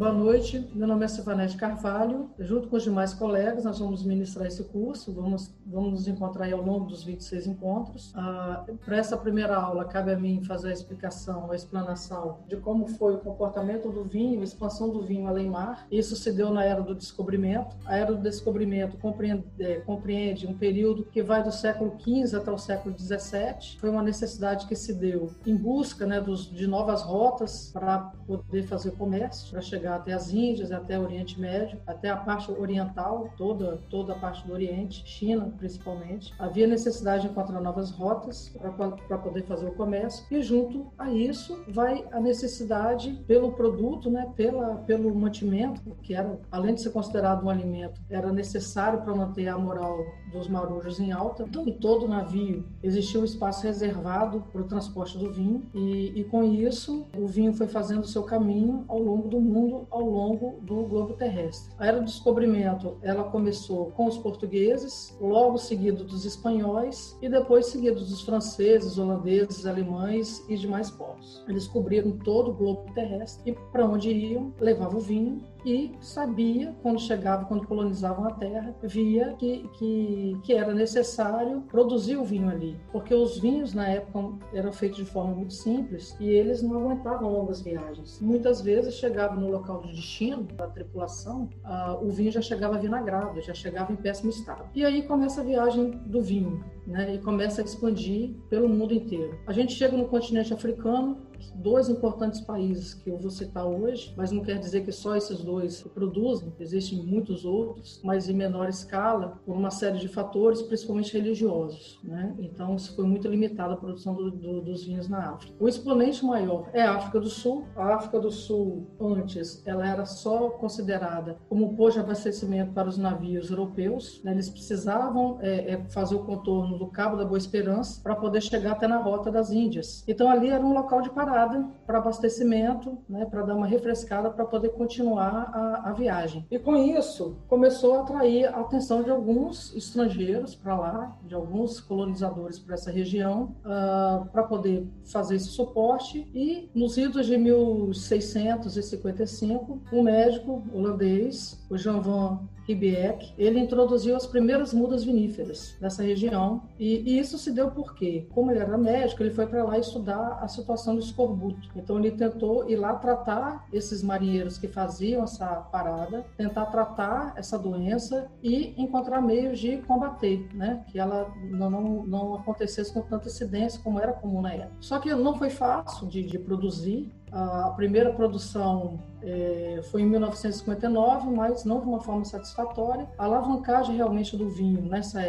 Boa noite, meu nome é Silvanete Carvalho. Junto com os demais colegas, nós vamos ministrar esse curso, vamos, vamos nos encontrar ao longo dos 26 encontros. Ah, Para essa primeira aula, cabe a mim fazer a explicação, a explanação de como foi o comportamento do vinho, a expansão do vinho além mar. Isso se deu na Era do Descobrimento. A Era do Descobrimento compreende, é, compreende um período que vai do século XV até o século XVII. Foi uma necessidade que se deu em busca né, dos, de novas rotas para poder fazer comércio, para chegar até as Índias, até o Oriente Médio, até a parte oriental, toda, toda a parte do Oriente, China principalmente. Havia necessidade de encontrar novas rotas para poder fazer o comércio e junto a isso vai a necessidade pelo produto, né, pela, pelo mantimento, que era, além de ser considerado um alimento, era necessário para manter a moral dos marujos em alta. Então, em todo navio existia um espaço reservado para o transporte do vinho e, e com isso o vinho foi fazendo o seu caminho ao longo do mundo, ao longo do globo terrestre. A era do descobrimento, ela começou com os portugueses, logo seguido dos espanhóis e depois seguido dos franceses, holandeses, alemães e demais povos. Eles cobriram todo o globo terrestre e para onde iam levavam vinho e sabia, quando chegava, quando colonizavam a terra, via que, que, que era necessário produzir o vinho ali, porque os vinhos na época eram feitos de forma muito simples e eles não aguentavam longas viagens. Muitas vezes chegava no local de destino da tripulação, uh, o vinho já chegava vinagrado, já chegava em péssimo estado. E aí começa a viagem do vinho, né? E começa a expandir pelo mundo inteiro. A gente chega no continente africano, dois importantes países que eu vou citar hoje, mas não quer dizer que só esses dois produzem, existem muitos outros, mas em menor escala, por uma série de fatores, principalmente religiosos. Né? Então, isso foi muito limitado a produção do, do, dos vinhos na África. O exponente maior é a África do Sul. A África do Sul, antes, ela era só considerada como posto de abastecimento para os navios europeus. Né? Eles precisavam é, é, fazer o contorno do Cabo da Boa Esperança para poder chegar até na Rota das Índias. Então, ali era um local de parada parada para abastecimento, né, para dar uma refrescada para poder continuar a, a, viagem. E com isso, começou a atrair a atenção de alguns estrangeiros para lá, de alguns colonizadores para essa região, uh, para poder fazer esse suporte. E nos idos de 1655, um médico holandês, o Jean van Riebeck, ele introduziu as primeiras mudas viníferas nessa região. E, e, isso se deu porque, como ele era médico, ele foi para lá estudar a situação do escorbuto. Então ele tentou ir lá tratar esses marinheiros que faziam essa parada, tentar tratar essa doença e encontrar meios de combater, né? Que ela não, não, não acontecesse com tanta incidência como era comum na época. Só que não foi fácil de, de produzir, a primeira produção é, foi em 1959, mas não de uma forma satisfatória. A alavancagem realmente do vinho nessa,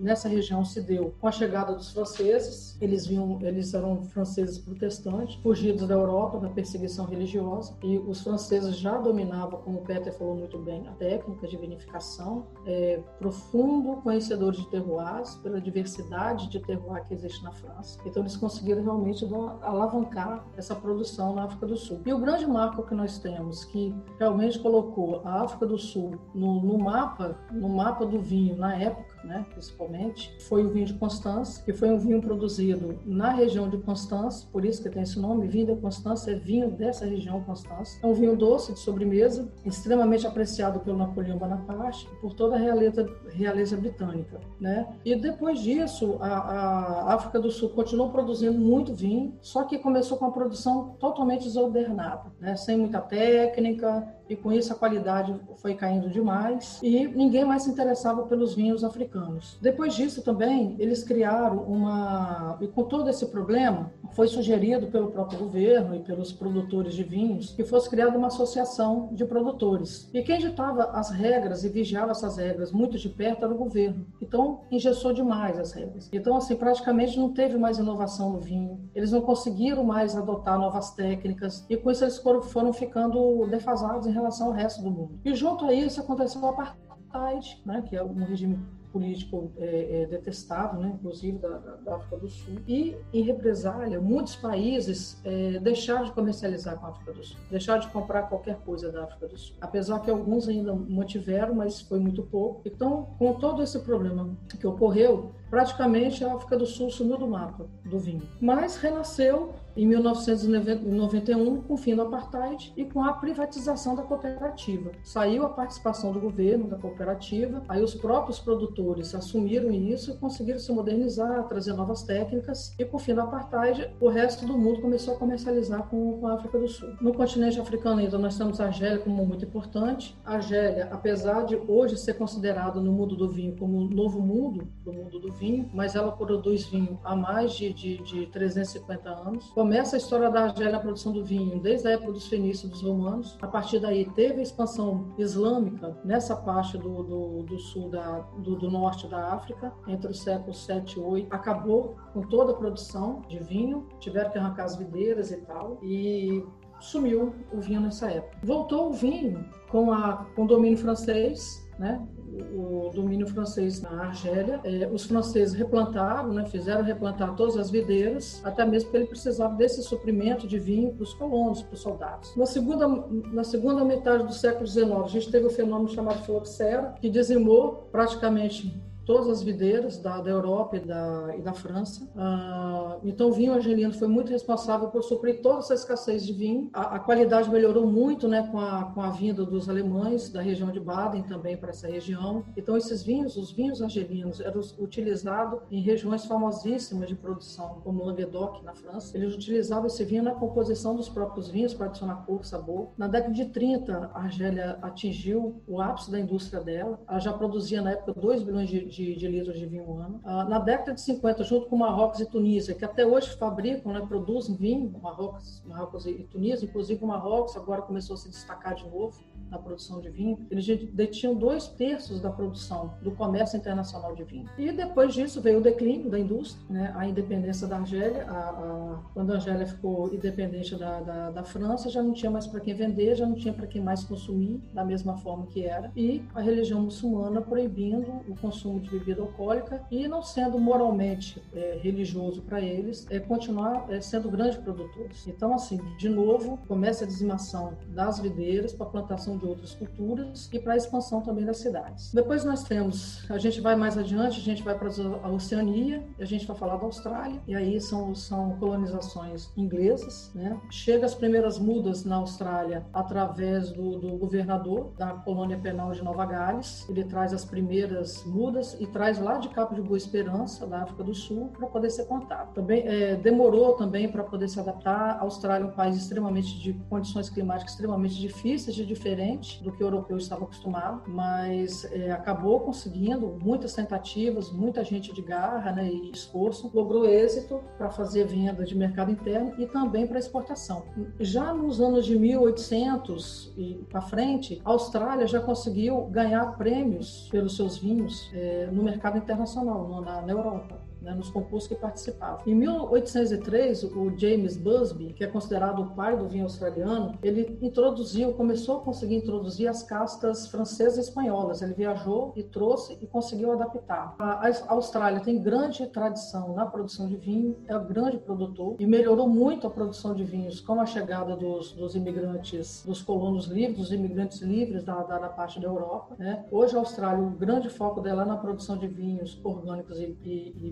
nessa região se deu com a chegada dos franceses. Eles, vinham, eles eram franceses protestantes, fugidos da Europa, da perseguição religiosa, e os franceses já dominavam, como o Peter falou muito bem, a técnica de vinificação. É, profundo conhecedores de terroirs, pela diversidade de terroir que existe na França. Então, eles conseguiram realmente alavancar essa produção na África do Sul. E o grande marco que nós temos, que realmente colocou a África do Sul no, no mapa, no mapa do vinho na época, né, principalmente, foi o vinho de Constance, que foi um vinho produzido na região de Constance, por isso que tem esse nome, vinho de Constance, é vinho dessa região Constance. É um vinho doce, de sobremesa, extremamente apreciado pelo Napoleão Bonaparte e por toda a realeza, realeza britânica. Né? E depois disso, a, a África do Sul continuou produzindo muito vinho, só que começou com a produção totalmente desordenada, né? sem muita técnica, e com isso a qualidade foi caindo demais e ninguém mais se interessava pelos vinhos africanos. Depois disso também eles criaram uma e com todo esse problema foi sugerido pelo próprio governo e pelos produtores de vinhos que fosse criada uma associação de produtores. E quem ditava as regras e vigiava essas regras muito de perto era o governo. Então engessou demais as regras. Então assim praticamente não teve mais inovação no vinho. Eles não conseguiram mais adotar novas técnicas e com isso eles foram, ficando defasados em relação ao resto do mundo. E junto a isso aconteceu o apartheid, né, que é um regime político é, é, detestável, né, inclusive da, da, África do Sul. E, em represália, muitos países é, deixaram de comercializar com a África do Sul, deixaram de comprar qualquer coisa da África do Sul. Apesar que alguns ainda mantiveram, mas foi muito pouco. Então, com todo esse problema que ocorreu, praticamente a África do Sul sumiu do mapa do vinho. Mas renasceu em 1991, com o fim do apartheid e com a privatização da cooperativa. Saiu a participação do governo da cooperativa, aí os próprios produtores assumiram isso e conseguiram se modernizar, trazer novas técnicas, e com o fim do apartheid, o resto do mundo começou a comercializar com, com a África do Sul. No continente africano ainda nós temos a Argélia como muito importante. A Argélia, apesar de hoje ser considerado no mundo do vinho como um novo mundo, do mundo do vinho, mas ela produz vinho há mais de, de, de 350 anos. Começa a história da Argélia na produção do vinho desde a época dos fenícios dos romanos. A partir daí teve a expansão islâmica nessa parte do, do, do sul da, do, do, norte da África, entre os séculos 7 e 8. Acabou com toda a produção de vinho, tiveram que arrancar as videiras e tal, e sumiu o vinho nessa época. Voltou o vinho com, a, com o domínio francês, né? O domínio francês na Argélia. É, os franceses replantaram, né, fizeram replantar todas as videiras, até mesmo porque ele precisava desse suprimento de vinho para os colonos, para os soldados. Na segunda, na segunda metade do século XIX, a gente teve o fenômeno chamado filoxera, que dizimou praticamente todas as videiras da, da Europa e da, e da França. Ah, então, o vinho argelino foi muito responsável por suprir toda essa escassez de vinho. A, a, qualidade melhorou muito né, com, a, com a vinda dos alemães da região de Baden também para essa região. Então, esses vinhos, os vinhos argelinos, eram utilizados em regiões famosíssimas de produção, como Languedoc, na França. Eles utilizavam esse vinho na composição dos próprios vinhos para adicionar cor, sabor. Na década de 30, a Argélia atingiu o ápice da indústria dela. Ela já produzia, na época, 2 bilhões de de, de litros de vinho ano. Ah, na década de 50, junto com Marrocos e Tunísia, que até hoje fabricam, né, produzem vinho, Marrocos, Marrocos e Tunísia, inclusive o Marrocos agora começou a se destacar de novo na produção de vinho, eles detinham dois terços da produção do comércio internacional de vinho. E depois disso veio o declínio da indústria, né? a independência da Argélia. A, a, quando a Argélia ficou independente da, da, da, França, já não tinha mais para quem vender, já não tinha para quem mais consumir da mesma forma que era. E a religião muçulmana proibindo o consumo de bebida alcoólica e não sendo moralmente é, religioso para eles, é continuar é, sendo grandes produtores. Então, assim, de novo, começa a dizimação das videiras para a plantação de outras culturas e para a expansão também das cidades. Depois nós temos, a gente vai mais adiante, a gente vai para a Oceania, a gente vai falar da Austrália, e aí são, são colonizações inglesas, né? Chega as primeiras mudas na Austrália através do, do governador da colônia penal de Nova Gales, ele traz as primeiras mudas e traz lá de Cabo de Boa Esperança, da África do Sul, para poder ser contado. Também é, demorou também para poder se adaptar. A Austrália é um país extremamente de condições climáticas extremamente difíceis, de diferente diferente do que o europeu estava acostumado, mas é, acabou conseguindo muitas tentativas, muita gente de garra né, e esforço, logrou êxito para fazer venda de mercado interno e também para exportação. Já nos anos de 1800 e para frente, a Austrália já conseguiu ganhar prêmios pelos seus vinhos é, no mercado internacional, na, na Europa né, nos concursos que participavam. Em 1803, o James Busby, que é considerado o pai do vinho australiano, ele introduziu, começou a conseguir introduzir as castas francesas e espanholas. Ele viajou e trouxe e conseguiu adaptar. A Austrália tem grande tradição na produção de vinho, é o grande produtor e melhorou muito a produção de vinhos com a chegada dos, dos imigrantes, dos colonos livres, dos imigrantes livres da, da, da parte da Europa. Né? Hoje a Austrália, o grande foco dela é na produção de vinhos orgânicos e, e, e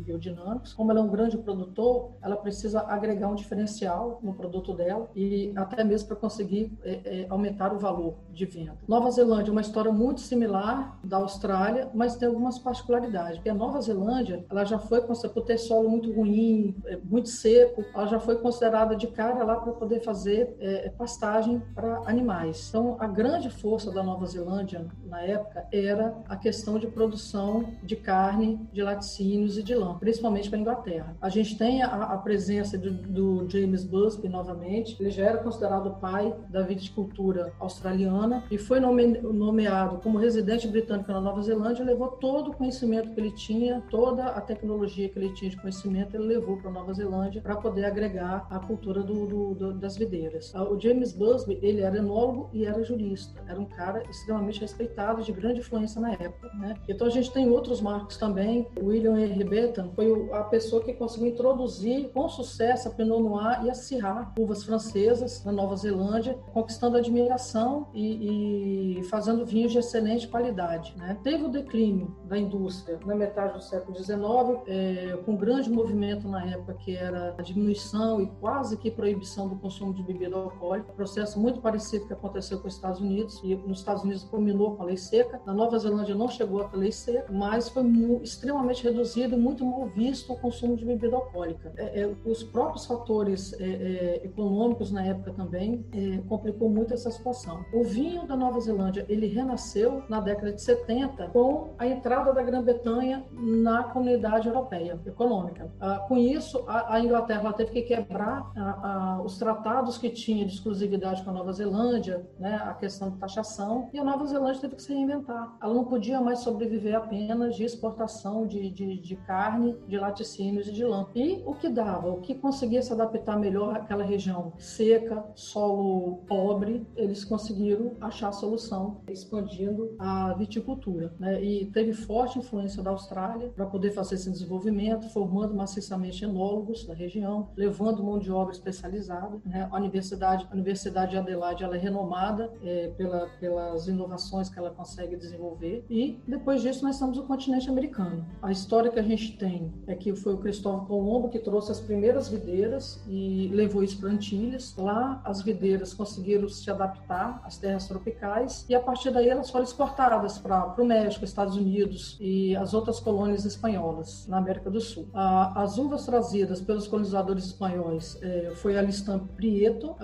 Como ela é um grande produtor, ela precisa agregar um diferencial no produto dela e até mesmo para conseguir é, é, aumentar o valor de venda. Nova Zelândia é uma história muito similar da Austrália, mas tem algumas particularidades. Porque a Nova Zelândia, ela já foi por ter solo muito ruim, é, muito seco, ela já foi considerada de cara lá para poder fazer é, pastagem para animais. Então, a grande força da Nova Zelândia na época era a questão de produção de carne, de laticínios e de lã principalmente para a Inglaterra. A gente tem a, a presença do, do, James Busby novamente, ele já era considerado o pai da viticultura australiana e foi nome, nomeado como residente britânico na Nova Zelândia, levou todo o conhecimento que ele tinha, toda a tecnologia que ele tinha de conhecimento, ele levou para a Nova Zelândia para poder agregar a cultura do, do, das videiras. Ah, o James Busby, ele era enólogo e era jurista, era um cara extremamente respeitado, de grande influência na época. Né? Então a gente tem outros marcos também, William Henry Bentham, foi a pessoa que conseguiu introduzir com sucesso a Pinot Noir e a Syrah, uvas francesas na Nova Zelândia, conquistando admiração e, e fazendo vinhos de excelente qualidade. Né? Teve o declínio da indústria na metade do século XIX, é, com grande movimento na época que era a diminuição e quase que proibição do consumo de bebida alcoólica, processo muito parecido que aconteceu com os Estados Unidos, e nos Estados Unidos culminou com a lei seca, na Nova Zelândia não chegou a lei seca, mas foi extremamente reduzido e muito visto o consumo de bebida alcoólica. É, é, os próprios fatores é, é econômicos na época também é, complicou muito essa situação. O vinho da Nova Zelândia, ele renasceu na década de 70 com a entrada da Grã-Bretanha na comunidade europeia econômica. Ah, com isso, a, a Inglaterra teve que quebrar a, a, os tratados que tinha de exclusividade com a Nova Zelândia, né, a questão de taxação, e a Nova Zelândia teve que se reinventar. Ela não podia mais sobreviver apenas de exportação de, de, de carne, de laticínios e de lã. E o que dava, o que conseguia se adaptar melhor àquela região seca, solo pobre, eles conseguiram achar a solução, expandindo a viticultura. Né? E teve forte influência da Austrália para poder fazer esse desenvolvimento, formando maciçamente enólogos da região, levando mão de obra especializada. Né? A Universidade, a Universidade de Adelaide ela é renomada é, pela, pelas inovações que ela consegue desenvolver. E depois disso nós temos o continente americano. A história que a gente tem é que foi o Cristóvão Colombo que trouxe as primeiras videiras e levou isso para Antilhas. Lá as videiras conseguiram se adaptar às terras tropicais e a partir daí elas foram exportadas para o México, Estados Unidos e as outras colônias espanholas na América do Sul. as uvas trazidas pelos colonizadores espanhóis é, foi a Listan Prieto,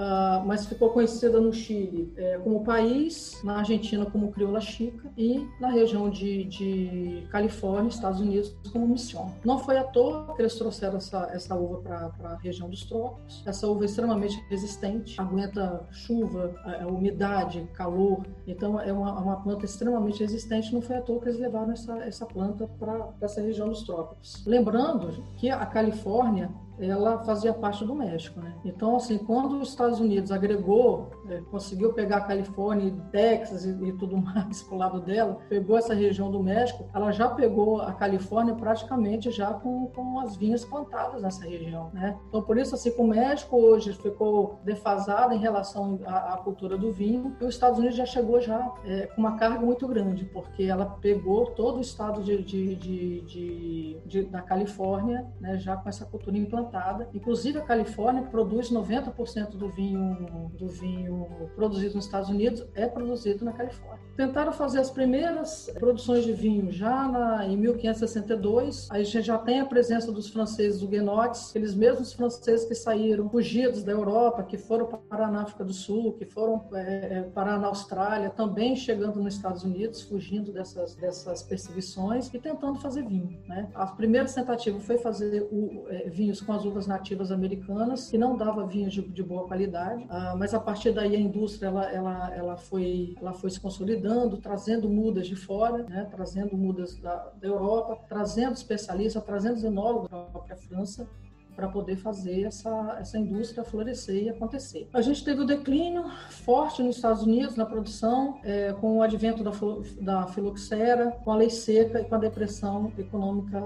mas ficou conhecida no Chile é, como país, na Argentina como crioula chica e na região de, de Califórnia, Estados Unidos, como mission. Não foi à toa que eles trouxeram essa, essa uva para a região dos trópicos. Essa uva é extremamente resistente, aguenta chuva, a, a umidade, calor. Então é uma, uma, planta extremamente resistente. Não foi à toa que eles levaram essa, essa planta para essa região dos trópicos. Lembrando que a Califórnia ela fazia parte do México, né? Então, assim, quando os Estados Unidos agregou, é, conseguiu pegar a Califórnia e Texas e, e tudo mais pro lado dela, pegou essa região do México, ela já pegou a Califórnia praticamente já com, com as vinhas plantadas nessa região, né? Então, por isso, assim, o México hoje ficou defasado em relação à, à cultura do vinho, e os Estados Unidos já chegou já é, com uma carga muito grande, porque ela pegou todo o estado de, de, de, de da Califórnia, né, já com essa cultura implantada plantada. Inclusive a Califórnia produz 90% do vinho do vinho produzido nos Estados Unidos é produzido na Califórnia. Tentaram fazer as primeiras produções de vinho já na, em 1562. Aí a gente já tem a presença dos franceses huguenotes, aqueles mesmos franceses que saíram fugidos da Europa, que foram parar na África do Sul, que foram é, é parar na Austrália, também chegando nos Estados Unidos, fugindo dessas, dessas perseguições e tentando fazer vinho. Né? A primeira tentativa foi fazer o, é, vinhos com as uvas nativas americanas, que não dava vinhos de, de boa qualidade, ah, mas a partir daí a indústria ela, ela, ela, foi, ela foi se consolidando, trazendo mudas de fora, né, trazendo mudas da, da Europa, trazendo especialistas, trazendo enólogos da própria França, para poder fazer essa, essa indústria florescer e acontecer. A gente teve o declínio forte nos Estados Unidos na produção, é, com o advento da, da filoxera, com a lei seca e com a depressão econômica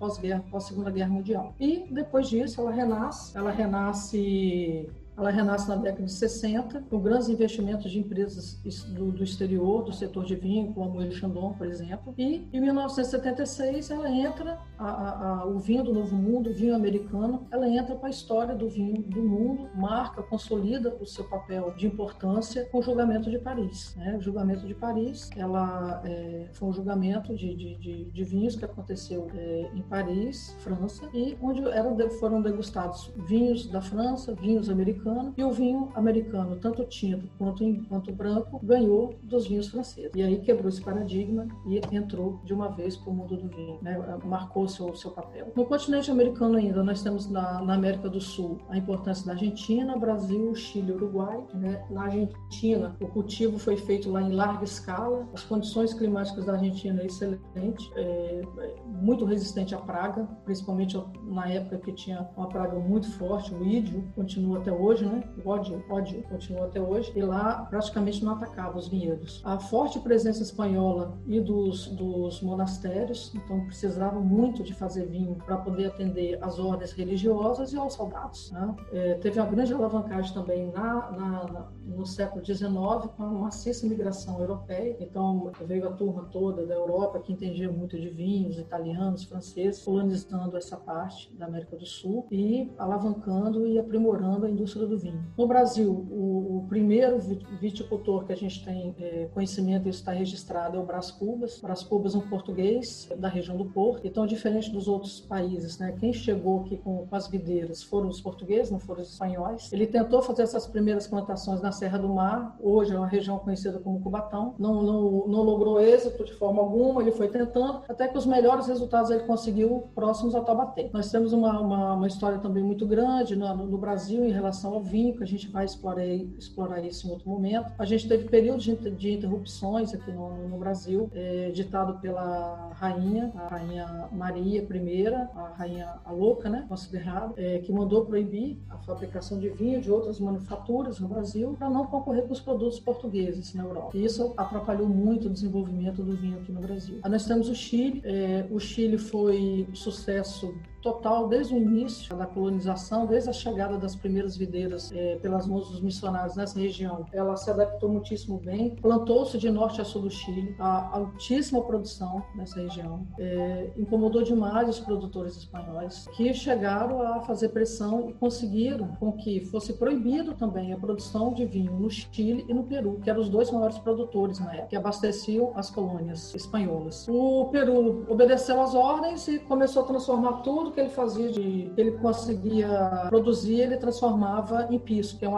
pós-guerra, pós-segunda guerra mundial. E depois disso ela renasce, ela renasce ela renasce na década de 60, com grandes investimentos de empresas do, do exterior, do setor de vinho, como o Chandon, por exemplo. E em 1976 ela entra, a, a, a, o vinho do Novo Mundo, o vinho americano, ela entra para a história do vinho do mundo, marca, consolida o seu papel de importância com o julgamento de Paris. Né? O julgamento de Paris, ela é, foi um julgamento de, de, de, de vinhos que aconteceu é, em Paris, França, e onde eram, foram degustados vinhos da França, vinhos americanos americano e o vinho americano, tanto tinto quanto, quanto branco, ganhou dos vinhos franceses. E aí quebrou esse paradigma e entrou de uma vez para o mundo do vinho, né? marcou seu seu papel. No continente americano ainda, nós temos na, na América do Sul a importância da Argentina, Brasil, Chile, Uruguai. Né? Na Argentina, o cultivo foi feito lá em larga escala, as condições climáticas da Argentina é excelente, é, muito resistente à praga, principalmente na época que tinha uma praga muito forte, o ídio, continua até hoje hoje, né? Pode, pode, continua até hoje. E lá praticamente não atacava os vinhedos. A forte presença espanhola e dos, dos monastérios, então precisavam muito de fazer vinho para poder atender as ordens religiosas e aos soldados. Né? É, teve uma grande alavancagem também na, na, na, no século XIX com a maciça migração europeia. Então veio a turma toda da Europa que entendia muito de vinhos, italianos, franceses, colonizando essa parte da América do Sul e alavancando e aprimorando a indústria do vinho. No Brasil, o, o primeiro viticultor que a gente tem é, conhecimento, isso está registrado, é o Brás Cubas. Brás Cubas é um português da região do Porto. Então, diferente dos outros países, né, quem chegou aqui com, com as videiras foram os portugueses, não foram os espanhóis. Ele tentou fazer essas primeiras plantações na Serra do Mar, hoje é uma região conhecida como Cubatão. Não, não, não logrou êxito de forma alguma, ele foi tentando, até que os melhores resultados ele conseguiu próximos a Taubaté. Nós temos uma, uma, uma história também muito grande no, no, Brasil em relação ao vinho, que a gente vai explorar, explorar isso em outro momento. A gente teve períodos de, de interrupções aqui no, no Brasil, é, ditado pela rainha, a rainha Maria I, a rainha a louca, né, considerada, é, que mandou proibir a fabricação de vinho de outras manufaturas no Brasil para não concorrer com os produtos portugueses na Europa. E isso atrapalhou muito o desenvolvimento do vinho aqui no Brasil. Aí nós temos o Chile. É, o Chile foi um sucesso total desde o início da colonização, desde a chegada das primeiras videiras é, pelas mãos dos missionários nessa região. Ela se adaptou muitíssimo bem, plantou-se de norte a sul do Chile, a altíssima produção nessa região, é, incomodou demais os produtores espanhóis, que chegaram a fazer pressão e conseguiram com que fosse proibido também a produção de vinho no Chile e no Peru, que eram os dois maiores produtores na época, que abasteciam as colônias espanholas. O Peru obedeceu às ordens e começou a transformar tudo que ele fazia de ele conseguia produzir, ele transformava em piso, que é um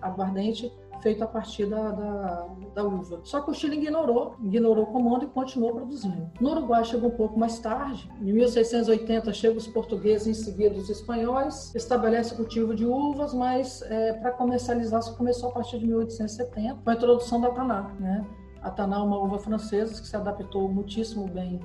aguardente feito a partir da, da, da, uva. Só que o Chile ignorou, ignorou o comando e continuou produzindo. No Uruguai chegou um pouco mais tarde, em 1680 chegam os portugueses, em seguida os espanhóis, estabelece o cultivo de uvas, mas é, para comercializar só começou a partir de 1870, com a introdução da Taná, né? A Taná é uma uva francesa que se adaptou muitíssimo bem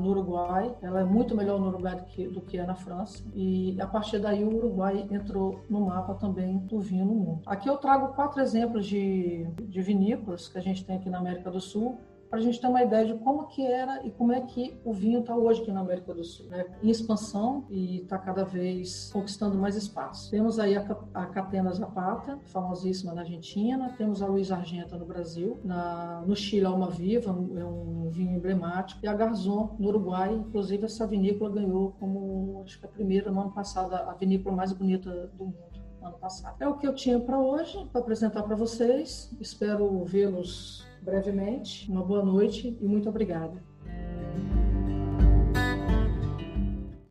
no Uruguai. Ela é muito melhor no Uruguai do que, do que é na França. E a partir daí o Uruguai entrou no mapa também do vinho no mundo. Aqui eu trago quatro exemplos de, de vinícolas que a gente tem aqui na América do Sul para a gente ter uma ideia de como que era e como é que o vinho está hoje aqui na América do Sul. Né? Em expansão e está cada vez conquistando mais espaço. Temos aí a, a Catena Zapata, famosíssima na Argentina, temos a Luiz Argenta no Brasil, na, no Chile Alma Viva, é um vinho emblemático, e a Garzon no Uruguai, inclusive essa vinícola ganhou como, acho que a primeira no ano passado, a vinícola mais bonita do mundo ano passado. É o que eu tinha para hoje, para apresentar para vocês. Espero vê-los brevemente. Uma boa noite e muito obrigada.